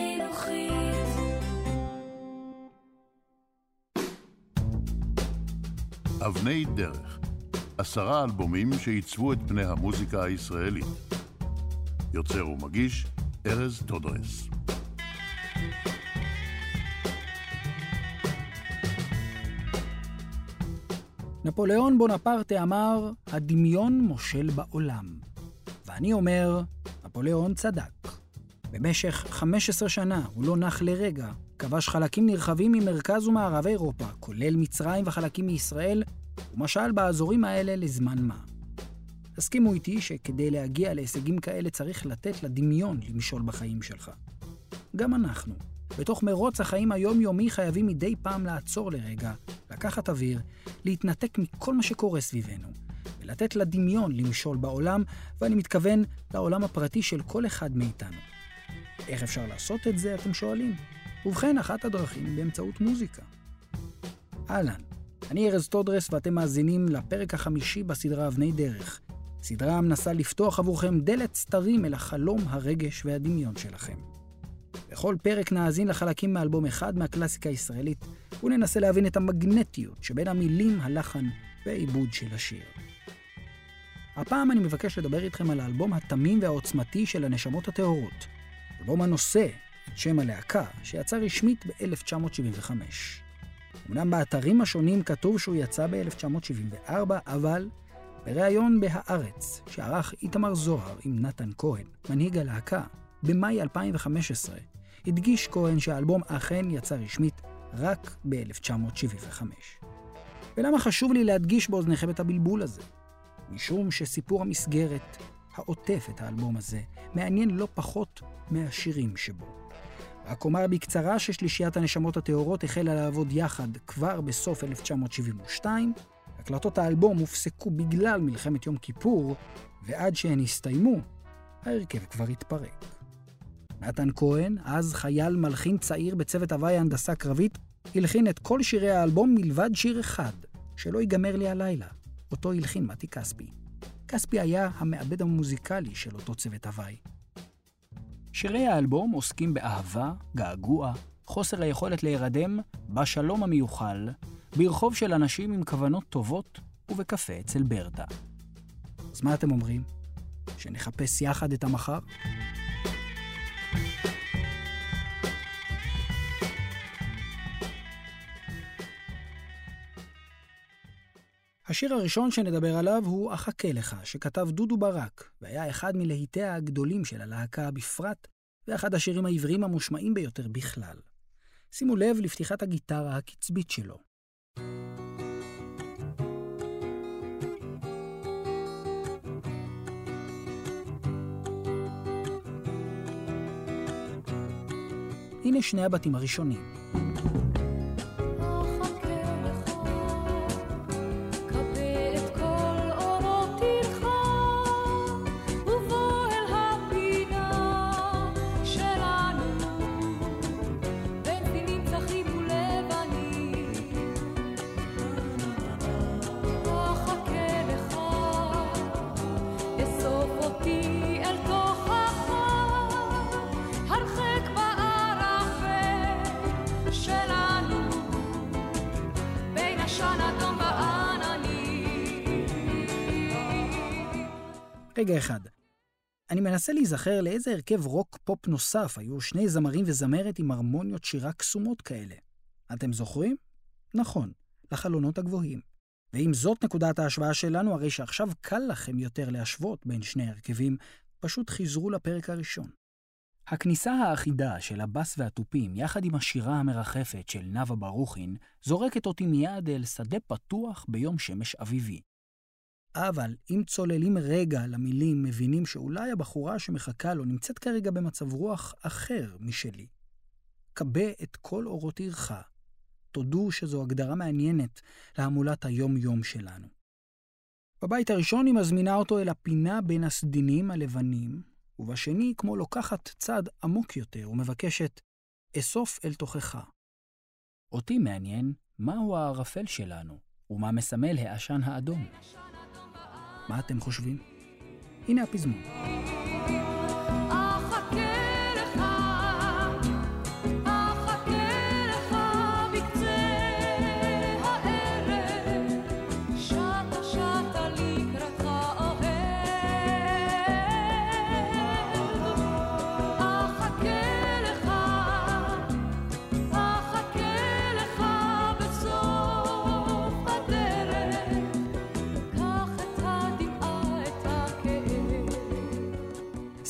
חינוכית. אבני דרך, עשרה אלבומים שעיצבו את פני המוזיקה הישראלית. יוצר ומגיש, ארז טודרס. נפוליאון בונפרטה אמר, הדמיון מושל בעולם. ואני אומר, נפוליאון צדק. במשך 15 שנה הוא לא נח לרגע, כבש חלקים נרחבים ממרכז ומערב אירופה, כולל מצרים וחלקים מישראל, ומשל באזורים האלה לזמן מה. תסכימו איתי שכדי להגיע להישגים כאלה צריך לתת לדמיון למשול בחיים שלך. גם אנחנו, בתוך מרוץ החיים היומיומי חייבים מדי פעם לעצור לרגע, לקחת אוויר, להתנתק מכל מה שקורה סביבנו, ולתת לדמיון למשול בעולם, ואני מתכוון לעולם הפרטי של כל אחד מאיתנו. איך אפשר לעשות את זה, אתם שואלים? ובכן, אחת הדרכים היא באמצעות מוזיקה. אהלן, אני ארז טודרס ואתם מאזינים לפרק החמישי בסדרה אבני דרך. סדרה המנסה לפתוח עבורכם דלת סתרים אל החלום, הרגש והדמיון שלכם. בכל פרק נאזין לחלקים מאלבום אחד מהקלאסיקה הישראלית, וננסה להבין את המגנטיות שבין המילים, הלחן והעיבוד של השיר. הפעם אני מבקש לדבר איתכם על האלבום התמים והעוצמתי של הנשמות הטהורות, אלבום הנושא את שם הלהקה, שיצא רשמית ב-1975. אמנם באתרים השונים כתוב שהוא יצא ב-1974, אבל בריאיון ב"הארץ", שערך איתמר זוהר עם נתן כהן, מנהיג הלהקה, במאי 2015, הדגיש כהן שהאלבום אכן יצא רשמית רק ב-1975. ולמה חשוב לי להדגיש באוזניכם את הבלבול הזה? משום שסיפור המסגרת, העוטף את האלבום הזה, מעניין לא פחות מהשירים שבו. רק אומר בקצרה ששלישיית הנשמות הטהורות החלה לעבוד יחד כבר בסוף 1972, הקלטות האלבום הופסקו בגלל מלחמת יום כיפור, ועד שהן הסתיימו, ההרכב כבר התפרק. נתן כהן, אז חייל מלחין צעיר בצוות הוואי הנדסה קרבית, הלחין את כל שירי האלבום מלבד שיר אחד, שלא ייגמר לי הלילה. אותו הלחין מתי כספי. כספי היה המעבד המוזיקלי של אותו צוות הוואי. שירי האלבום עוסקים באהבה, געגוע, חוסר היכולת להירדם, בשלום המיוחל, ברחוב של אנשים עם כוונות טובות ובקפה אצל ברטה. אז מה אתם אומרים? שנחפש יחד את המחר? השיר הראשון שנדבר עליו הוא "אחכה לך", שכתב דודו ברק, והיה אחד מלהיטיה הגדולים של הלהקה בפרט, ואחד השירים העבריים המושמעים ביותר בכלל. שימו לב לפתיחת הגיטרה הקצבית שלו. הנה שני הבתים הראשונים. רגע אחד. אני מנסה להיזכר לאיזה הרכב רוק פופ נוסף היו שני זמרים וזמרת עם הרמוניות שירה קסומות כאלה. אתם זוכרים? נכון, לחלונות הגבוהים. ואם זאת נקודת ההשוואה שלנו, הרי שעכשיו קל לכם יותר להשוות בין שני הרכבים, פשוט חיזרו לפרק הראשון. הכניסה האחידה של הבס והתופים, יחד עם השירה המרחפת של נאוה ברוכין, זורקת אותי מיד אל שדה פתוח ביום שמש אביבי. אבל אם צוללים רגע למילים, מבינים שאולי הבחורה שמחכה לו נמצאת כרגע במצב רוח אחר משלי. כבה את כל אורות עירך. תודו שזו הגדרה מעניינת להמולת היום-יום שלנו. בבית הראשון היא מזמינה אותו אל הפינה בין הסדינים הלבנים, ובשני, כמו לוקחת צעד עמוק יותר ומבקשת, אסוף אל תוכך. אותי מעניין מהו הערפל שלנו, ומה מסמל העשן האדום. מה אתם חושבים? הנה הפזמון.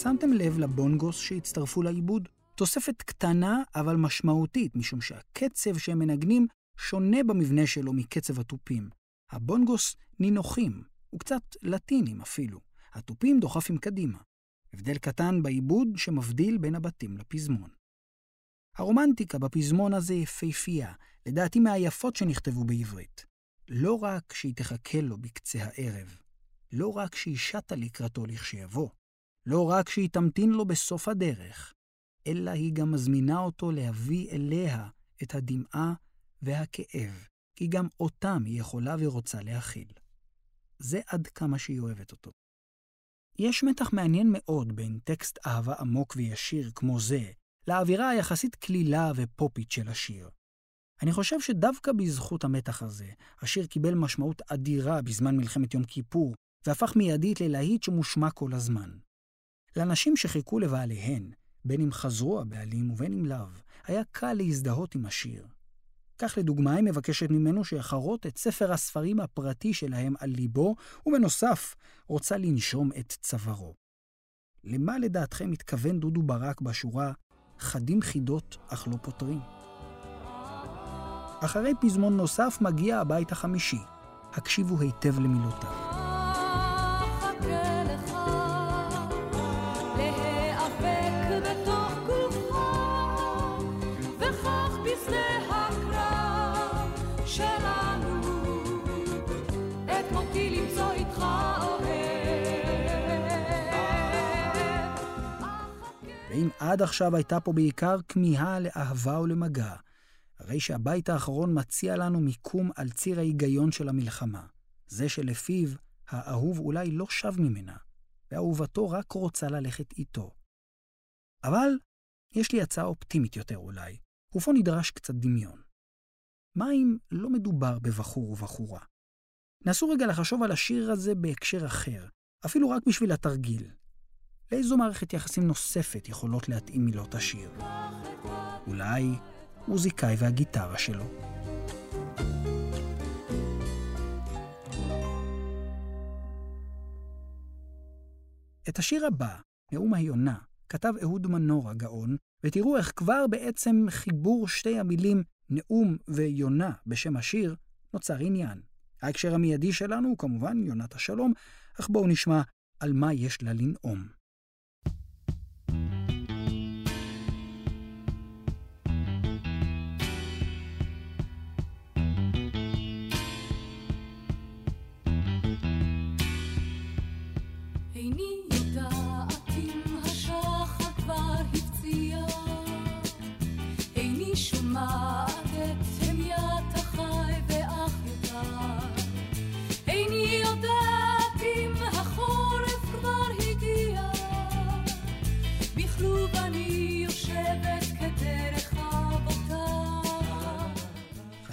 שמתם לב לבונגוס שהצטרפו לעיבוד? תוספת קטנה אבל משמעותית, משום שהקצב שהם מנגנים שונה במבנה שלו מקצב התופים. הבונגוס נינוחים, וקצת לטינים אפילו. התופים דוחפים קדימה. הבדל קטן בעיבוד שמבדיל בין הבתים לפזמון. הרומנטיקה בפזמון הזה יפהפייה, לדעתי מהיפות שנכתבו בעברית. לא רק שהיא תחכה לו בקצה הערב, לא רק שהיא שטה לקראתו לכשיבוא, לא רק שהיא תמתין לו בסוף הדרך, אלא היא גם מזמינה אותו להביא אליה את הדמעה והכאב, כי גם אותם היא יכולה ורוצה להכיל. זה עד כמה שהיא אוהבת אותו. יש מתח מעניין מאוד בין טקסט אהבה עמוק וישיר כמו זה, לאווירה היחסית קלילה ופופית של השיר. אני חושב שדווקא בזכות המתח הזה, השיר קיבל משמעות אדירה בזמן מלחמת יום כיפור, והפך מיידית ללהיט שמושמע כל הזמן. לנשים שחיכו לבעליהן, בין אם חזרו הבעלים ובין אם לאו, היה קל להזדהות עם השיר. כך לדוגמה, היא מבקשת ממנו שיחרות את ספר הספרים הפרטי שלהם על ליבו, ובנוסף, רוצה לנשום את צווארו. למה לדעתכם מתכוון דודו ברק בשורה "חדים חידות אך לא פותרים"? אחרי פזמון נוסף מגיע הבית החמישי. הקשיבו היטב למילותיו. עד עכשיו הייתה פה בעיקר כמיהה לאהבה ולמגע, הרי שהבית האחרון מציע לנו מיקום על ציר ההיגיון של המלחמה, זה שלפיו האהוב אולי לא שב ממנה, ואהובתו רק רוצה ללכת איתו. אבל יש לי הצעה אופטימית יותר אולי, ופה נדרש קצת דמיון. מה אם לא מדובר בבחור ובחורה? נסו רגע לחשוב על השיר הזה בהקשר אחר, אפילו רק בשביל התרגיל. לאיזו מערכת יחסים נוספת יכולות להתאים מילות השיר? אולי מוזיקאי והגיטרה שלו. את השיר הבא, נאום היונה, כתב אהוד מנור הגאון, ותראו איך כבר בעצם חיבור שתי המילים נאום ויונה בשם השיר נוצר עניין. ההקשר המיידי שלנו הוא כמובן יונת השלום, אך בואו נשמע על מה יש לה לנאום.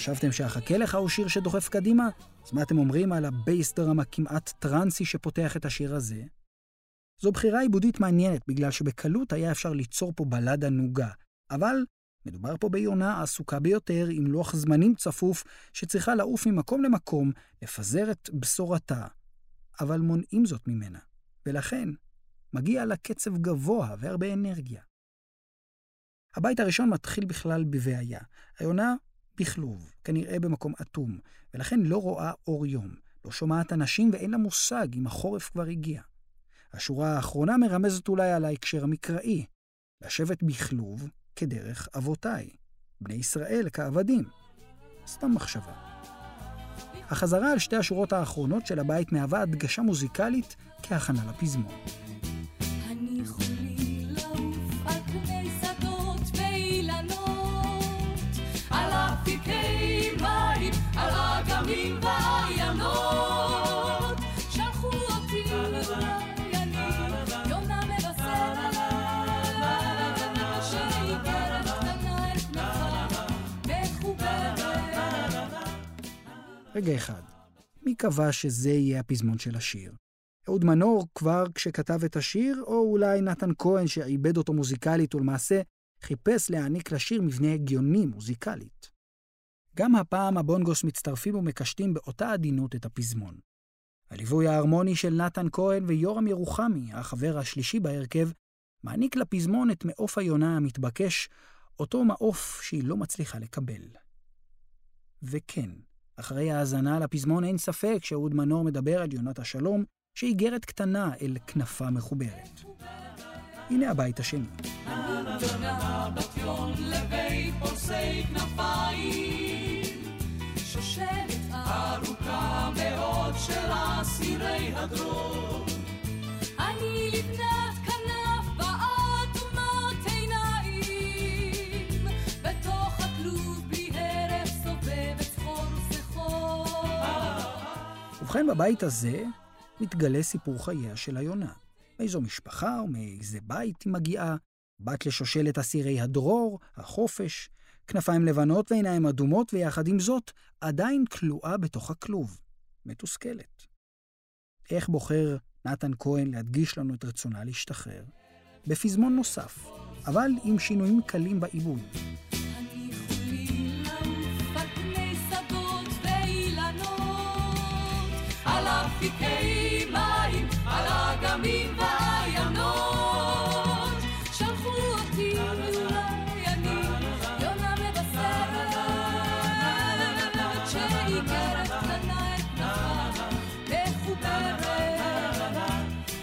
חשבתם שאחכה לך הוא שיר שדוחף קדימה? אז מה אתם אומרים על ה bass drum הכמעט טרנסי שפותח את השיר הזה? זו בחירה עיבודית מעניינת, בגלל שבקלות היה אפשר ליצור פה בלדה נוגה. אבל מדובר פה ביונה עסוקה ביותר, עם לוח זמנים צפוף, שצריכה לעוף ממקום למקום, לפזר את בשורתה. אבל מונעים זאת ממנה, ולכן מגיע לה קצב גבוה והרבה אנרגיה. הבית הראשון מתחיל בכלל בבעיה. היונה בכלוב, כנראה במקום אטום, ולכן לא רואה אור יום, לא שומעת אנשים ואין לה מושג אם החורף כבר הגיע. השורה האחרונה מרמזת אולי על ההקשר המקראי, לשבת בכלוב כדרך אבותיי, בני ישראל כעבדים. סתם מחשבה. החזרה על שתי השורות האחרונות של הבית מהווה הדגשה מוזיקלית כהכנה לפזמון. רגע אחד, מי קבע שזה יהיה הפזמון של השיר? אהוד מנור כבר כשכתב את השיר, או אולי נתן כהן שעיבד אותו מוזיקלית ולמעשה חיפש להעניק לשיר מבנה הגיוני מוזיקלית. גם הפעם הבונגוס מצטרפים ומקשטים באותה עדינות את הפזמון. הליווי ההרמוני של נתן כהן ויורם ירוחמי, החבר השלישי בהרכב, מעניק לפזמון את מעוף היונה המתבקש, אותו מעוף שהיא לא מצליחה לקבל. וכן, אחרי האזנה לפזמון אין ספק שאהוד מנור מדבר על יונת השלום, שאיגרת קטנה אל כנפה מחוברת. הנה הבית השני. ארוכה מאוד של אסירי הדרום. אני לבנת ובכן, בבית הזה מתגלה סיפור חייה של היונה. מאיזו משפחה ומאיזה בית היא מגיעה, בת לשושלת אסירי הדרור, החופש, כנפיים לבנות ועיניים אדומות, ויחד עם זאת, עדיין כלואה בתוך הכלוב, מתוסכלת. איך בוחר נתן כהן להדגיש לנו את רצונה להשתחרר? בפזמון נוסף, אבל עם שינויים קלים בעיבוד. אפיקי מים, על אגמים ועיינות, שלחו אותי אולי אני, יונה מבשרת, שאיגרת קטנה את כנפה, מחוברת,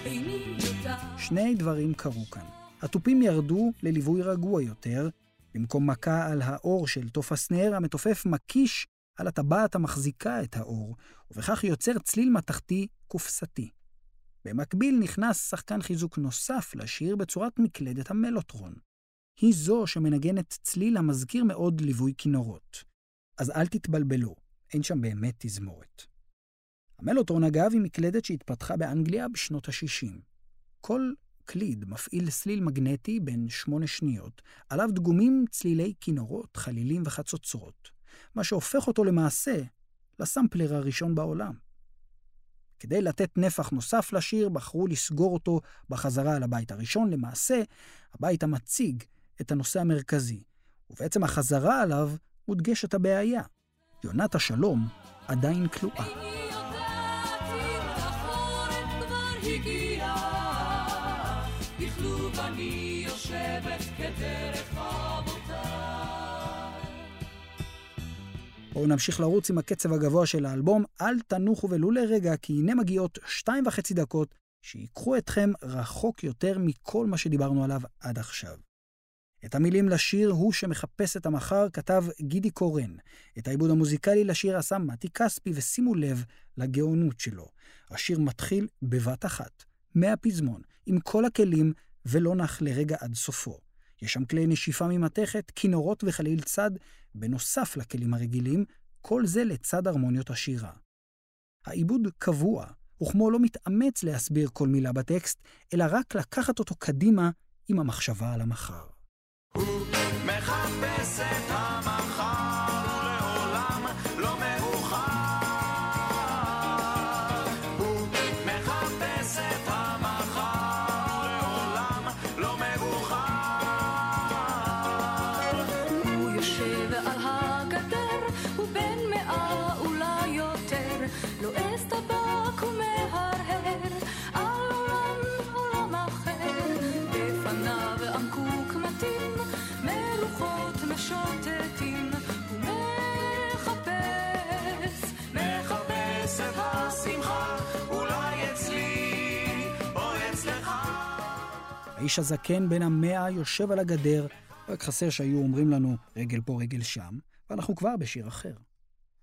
איני יודעת. שני דברים קרו כאן. התופים ירדו לליווי רגוע יותר, במקום מכה על האור של תוף הסנר, המתופף מקיש על הטבעת המחזיקה את האור, ובכך יוצר צליל מתכתי קופסתי. במקביל נכנס שחקן חיזוק נוסף לשיר בצורת מקלדת המלוטרון. היא זו שמנגנת צליל המזכיר מאוד ליווי כינורות. אז אל תתבלבלו, אין שם באמת תזמורת. המלוטרון, אגב, היא מקלדת שהתפתחה באנגליה בשנות ה-60. כל קליד מפעיל סליל מגנטי בן שמונה שניות, עליו דגומים צלילי כינורות, חלילים וחצוצרות. מה שהופך אותו למעשה לסמפלר הראשון בעולם. כדי לתת נפח נוסף לשיר, בחרו לסגור אותו בחזרה על הבית הראשון, למעשה, הבית המציג את הנושא המרכזי, ובעצם החזרה עליו מודגשת הבעיה. יונת השלום עדיין כלואה. בואו נמשיך לרוץ עם הקצב הגבוה של האלבום, אל תנוחו ולו לרגע, כי הנה מגיעות שתיים וחצי דקות שיקחו אתכם רחוק יותר מכל מה שדיברנו עליו עד עכשיו. את המילים לשיר "הוא שמחפש את המחר" כתב גידי קורן. את העיבוד המוזיקלי לשיר עשה מתי כספי, ושימו לב לגאונות שלו. השיר מתחיל בבת אחת, מהפזמון, עם כל הכלים, ולא נח לרגע עד סופו. יש שם כלי נשיפה ממתכת, כינורות וחליל צד, בנוסף לכלים הרגילים, כל זה לצד הרמוניות השירה. העיבוד קבוע, וכמו לא מתאמץ להסביר כל מילה בטקסט, אלא רק לקחת אותו קדימה עם המחשבה על המחר. הוא האיש הזקן בן המאה יושב על הגדר, רק חסר שהיו אומרים לנו רגל פה רגל שם, ואנחנו כבר בשיר אחר.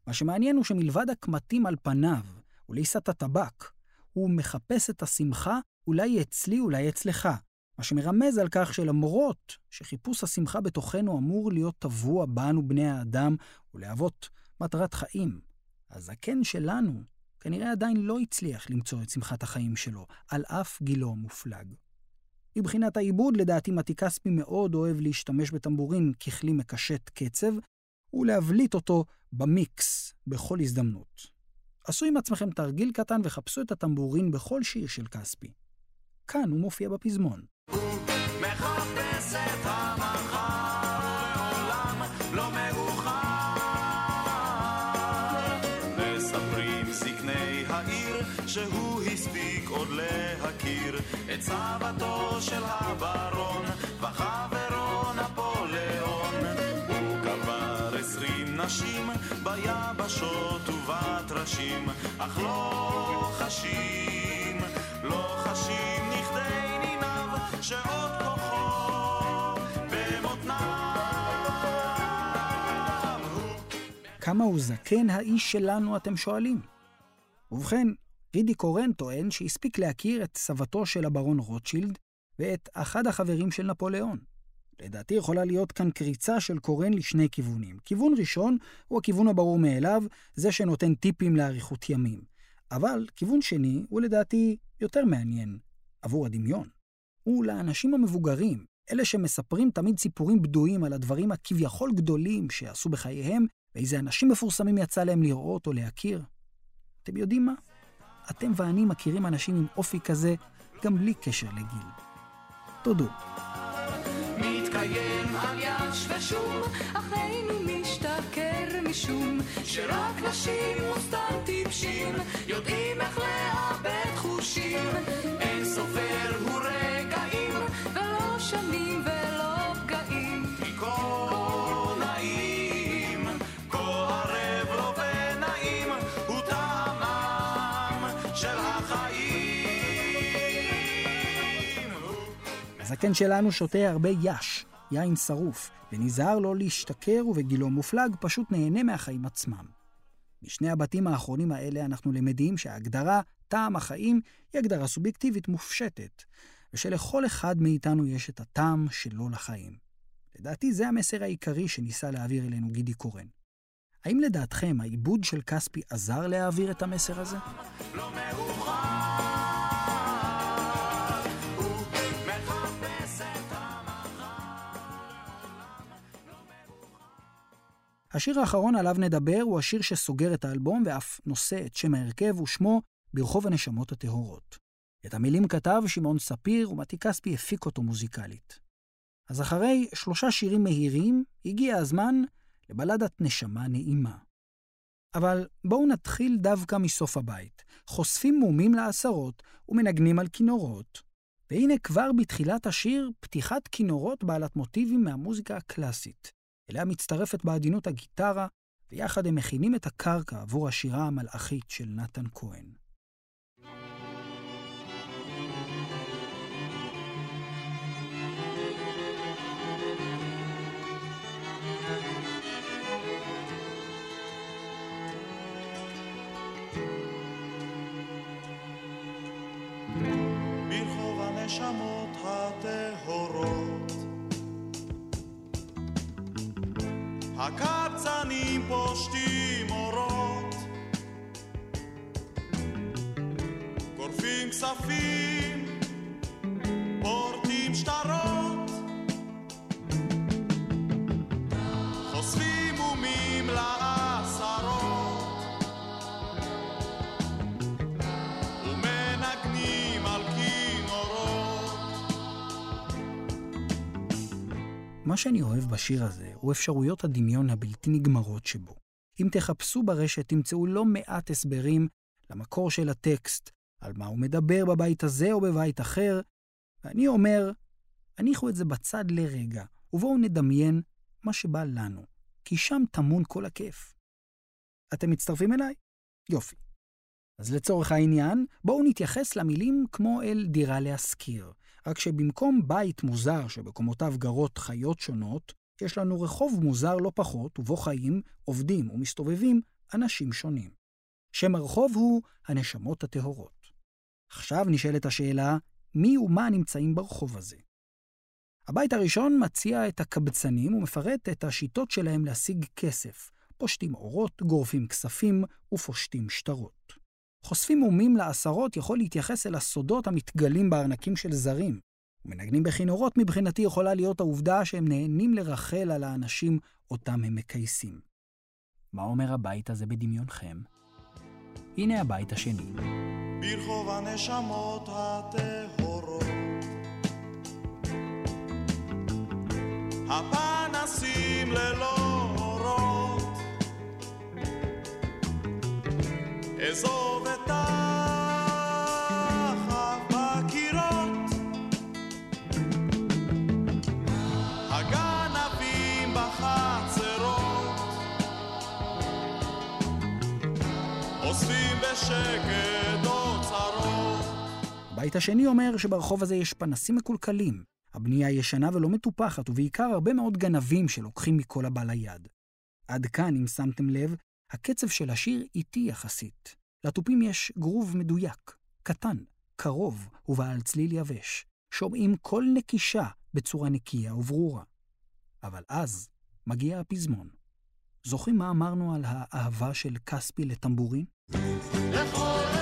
מה שמעניין הוא שמלבד הקמטים על פניו ולעיסת הטבק, הוא מחפש את השמחה, אולי אצלי, אולי אצלך. מה שמרמז על כך שלמרות שחיפוש השמחה בתוכנו אמור להיות טבוע בנו בני האדם ולהוות מטרת חיים, הזקן שלנו כנראה עדיין לא הצליח למצוא את שמחת החיים שלו, על אף גילו המופלג. מבחינת העיבוד, לדעתי מתי כספי מאוד אוהב להשתמש בטמבורין ככלי מקשט קצב, ולהבליט אותו במיקס בכל הזדמנות. עשו עם עצמכם תרגיל קטן וחפשו את הטמבורין בכל שיר של כספי. כאן הוא מופיע בפזמון. מחפש את לא את סבתו של הברון וחברו נפוליאון. הוא קבר עשרים נשים ביבשות ובטרשים, אך לא חשים, לא חשים נכדי ניניו שעוד כוחו במותניו. כמה הוא זקן האיש שלנו, אתם שואלים? ובכן, רידי קורן טוען שהספיק להכיר את סבתו של הברון רוטשילד ואת אחד החברים של נפוליאון. לדעתי יכולה להיות כאן קריצה של קורן לשני כיוונים. כיוון ראשון הוא הכיוון הברור מאליו, זה שנותן טיפים לאריכות ימים. אבל כיוון שני הוא לדעתי יותר מעניין, עבור הדמיון. הוא לאנשים המבוגרים, אלה שמספרים תמיד סיפורים בדויים על הדברים הכביכול גדולים שעשו בחייהם, ואיזה אנשים מפורסמים יצא להם לראות או להכיר. אתם יודעים מה? אתם ואני מכירים אנשים עם אופי כזה גם בלי קשר לגיל. תודו. מתקיים על יש ושום, אחינו משתכר משום שרק נשים וסתם טיפשים יודעים איך לאבד חושים. הזקן שלנו שותה הרבה יש, יין שרוף, ונזהר לא להשתכר ובגילו מופלג פשוט נהנה מהחיים עצמם. משני הבתים האחרונים האלה אנחנו למדים שההגדרה טעם החיים היא הגדרה סובייקטיבית מופשטת, ושלכל אחד מאיתנו יש את הטעם שלו לחיים. לדעתי זה המסר העיקרי שניסה להעביר אלינו גידי קורן. האם לדעתכם העיבוד של כספי עזר להעביר את המסר הזה? לא מאוחר, השיר האחרון עליו נדבר הוא השיר שסוגר את האלבום ואף נושא את שם ההרכב ושמו ברחוב הנשמות הטהורות. את המילים כתב שמעון ספיר ומתי כספי הפיק אותו מוזיקלית. אז אחרי שלושה שירים מהירים, הגיע הזמן לבלדת נשמה נעימה. אבל בואו נתחיל דווקא מסוף הבית. חושפים מומים לעשרות ומנגנים על כינורות. והנה כבר בתחילת השיר, פתיחת כינורות בעלת מוטיבים מהמוזיקה הקלאסית. אליה מצטרפת בעדינות הגיטרה, ויחד הם מכינים את הקרקע עבור השירה המלאכית של נתן כהן. ברחוב הנשמות הטהורות. הקבצנים פושטים אורות, גורפים כספים, מה שאני אוהב בשיר הזה הוא אפשרויות הדמיון הבלתי נגמרות שבו. אם תחפשו ברשת תמצאו לא מעט הסברים למקור של הטקסט, על מה הוא מדבר בבית הזה או בבית אחר, ואני אומר, הניחו את זה בצד לרגע, ובואו נדמיין מה שבא לנו, כי שם טמון כל הכיף. אתם מצטרפים אליי? יופי. אז לצורך העניין, בואו נתייחס למילים כמו אל דירה להשכיר. רק שבמקום בית מוזר שבקומותיו גרות חיות שונות, יש לנו רחוב מוזר לא פחות, ובו חיים, עובדים ומסתובבים אנשים שונים. שם הרחוב הוא הנשמות הטהורות. עכשיו נשאלת השאלה, מי ומה נמצאים ברחוב הזה? הבית הראשון מציע את הקבצנים ומפרט את השיטות שלהם להשיג כסף. פושטים אורות, גורפים כספים ופושטים שטרות. חושפים מומים לעשרות יכול להתייחס אל הסודות המתגלים בארנקים של זרים. ומנגנים בכינורות מבחינתי יכולה להיות העובדה שהם נהנים לרחל על האנשים אותם הם מכייסים. מה אומר הבית הזה בדמיונכם? הנה הבית השני. ברחוב הנשמות הטהורות. הפנסים ללא אורות. אזוב הבית השני אומר שברחוב הזה יש פנסים מקולקלים, הבנייה ישנה ולא מטופחת, ובעיקר הרבה מאוד גנבים שלוקחים מכל הבא ליד. עד כאן, אם שמתם לב, הקצב של השיר איטי יחסית. לתופים יש גרוב מדויק, קטן, קרוב ובעל צליל יבש. שומעים כל נקישה בצורה נקייה וברורה. אבל אז מגיע הפזמון. זוכרים מה אמרנו על האהבה של כספי לטמבורים? לכל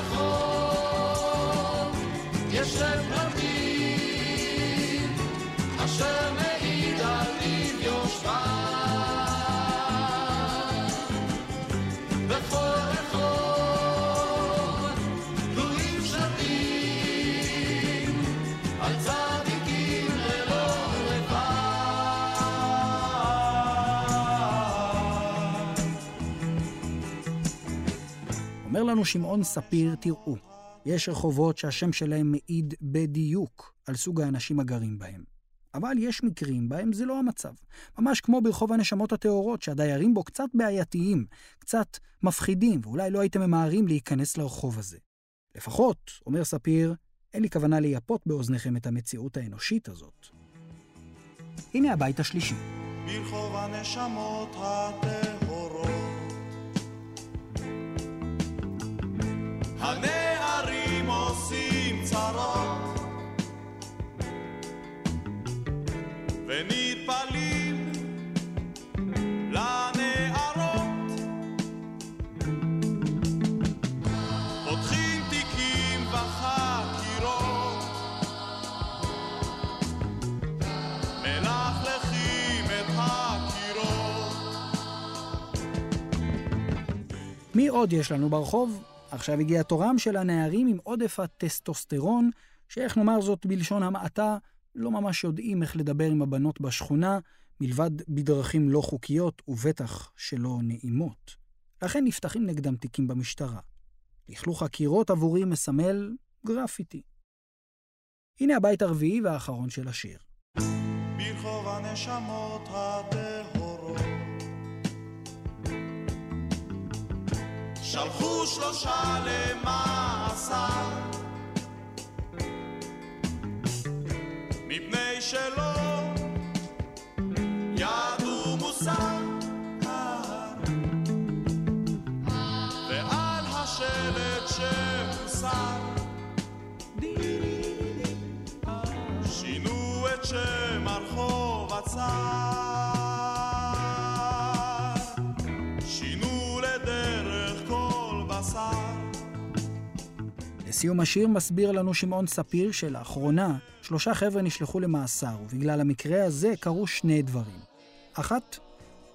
לנו שמעון ספיר, תראו, יש רחובות שהשם שלהם מעיד בדיוק על סוג האנשים הגרים בהם. אבל יש מקרים בהם זה לא המצב. ממש כמו ברחוב הנשמות הטהורות, שהדיירים בו קצת בעייתיים, קצת מפחידים, ואולי לא הייתם ממהרים להיכנס לרחוב הזה. לפחות, אומר ספיר, אין לי כוונה לייפות באוזניכם את המציאות האנושית הזאת. הנה הבית השלישי. ברחוב הנשמות הטהורות. עוד יש לנו ברחוב? עכשיו הגיע תורם של הנערים עם עודף הטסטוסטרון, שאיך נאמר זאת בלשון המעטה, לא ממש יודעים איך לדבר עם הבנות בשכונה, מלבד בדרכים לא חוקיות ובטח שלא נעימות. לכן נפתחים נגדם תיקים במשטרה. לכלוך חקירות עבורי מסמל גרפיטי. הנה הבית הרביעי והאחרון של השיר. ברחוב הנשמות הטהורות. שלחו שלושה למאסר, מפני שלא ידעו מוסר. ועל השלט שהוסר שינו את שם הרחוב הצר לסיום השיר מסביר לנו שמעון ספיר שלאחרונה שלושה חבר'ה נשלחו למאסר, ובגלל המקרה הזה קרו שני דברים. אחת,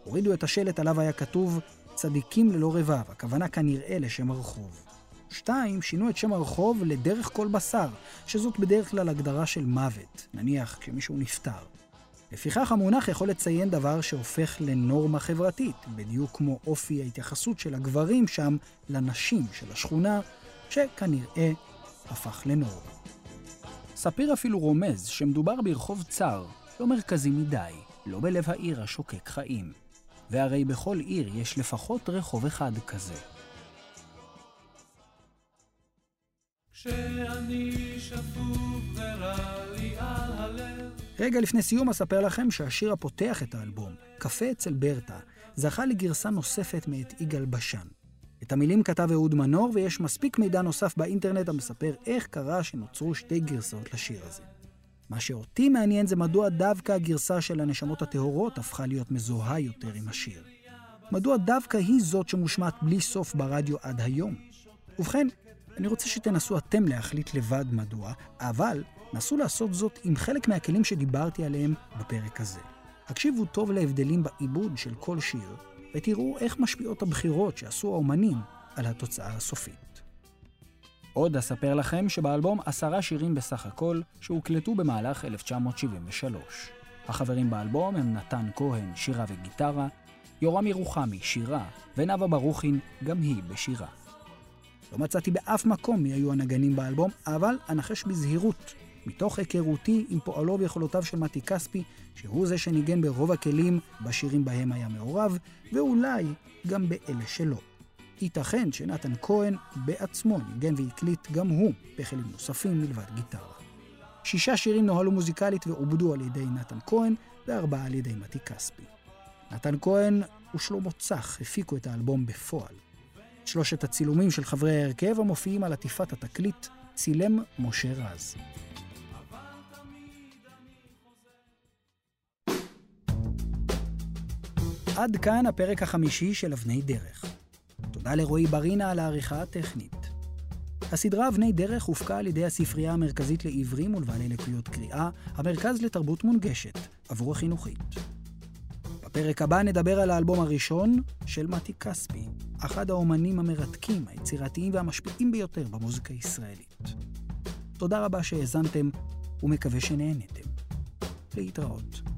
הורידו את השלט עליו היה כתוב צדיקים ללא רבב, הכוונה כנראה לשם הרחוב. שתיים, שינו את שם הרחוב לדרך כל בשר, שזאת בדרך כלל הגדרה של מוות, נניח כשמישהו נפטר. לפיכך המונח יכול לציין דבר שהופך לנורמה חברתית, בדיוק כמו אופי ההתייחסות של הגברים שם לנשים של השכונה, שכנראה הפך לנורמה. ספיר אפילו רומז שמדובר ברחוב צר, לא מרכזי מדי, לא בלב העיר השוקק חיים. והרי בכל עיר יש לפחות רחוב אחד כזה. כשאני שפוף ורע לי על הלב רגע לפני סיום אספר לכם שהשיר הפותח את האלבום, קפה אצל ברטה, זכה לגרסה נוספת מאת יגאל בשן. את המילים כתב אהוד מנור, ויש מספיק מידע נוסף באינטרנט המספר איך קרה שנוצרו שתי גרסאות לשיר הזה. מה שאותי מעניין זה מדוע דווקא הגרסה של הנשמות הטהורות הפכה להיות מזוהה יותר עם השיר. מדוע דווקא היא זאת שמושמעת בלי סוף ברדיו עד היום? ובכן, אני רוצה שתנסו אתם להחליט לבד מדוע, אבל נסו לעשות זאת עם חלק מהכלים שדיברתי עליהם בפרק הזה. הקשיבו טוב להבדלים בעיבוד של כל שיר, ותראו איך משפיעות הבחירות שעשו האומנים על התוצאה הסופית. עוד אספר לכם שבאלבום עשרה שירים בסך הכל שהוקלטו במהלך 1973. החברים באלבום הם נתן כהן, שירה וגיטרה, יורם ירוחמי, שירה, ונאוה ברוכין, גם היא בשירה. לא מצאתי באף מקום מי היו הנגנים באלבום, אבל אנחש בזהירות, מתוך היכרותי עם פועלו ויכולותיו של מתי כספי, שהוא זה שניגן ברוב הכלים בשירים בהם היה מעורב, ואולי גם באלה שלא. ייתכן שנתן כהן בעצמו ניגן והקליט גם הוא בכלים נוספים מלבד גיטרה. שישה שירים נוהלו מוזיקלית ועובדו על ידי נתן כהן, וארבעה על ידי מתי כספי. נתן כהן ושלמה צח הפיקו את האלבום בפועל. שלושת הצילומים של חברי ההרכב המופיעים על עטיפת התקליט צילם משה רז. עד כאן הפרק החמישי של אבני דרך. תודה לרועי ברינה על העריכה הטכנית. הסדרה אבני דרך הופקה על ידי הספרייה המרכזית לעיוורים ולבעלי לקויות קריאה, המרכז לתרבות מונגשת, עבור החינוכית. בפרק הבא נדבר על האלבום הראשון של מתי כספי, אחד האומנים המרתקים, היצירתיים והמשפיעים ביותר במוזיקה הישראלית. תודה רבה שהאזנתם, ומקווה שנהנתם. להתראות.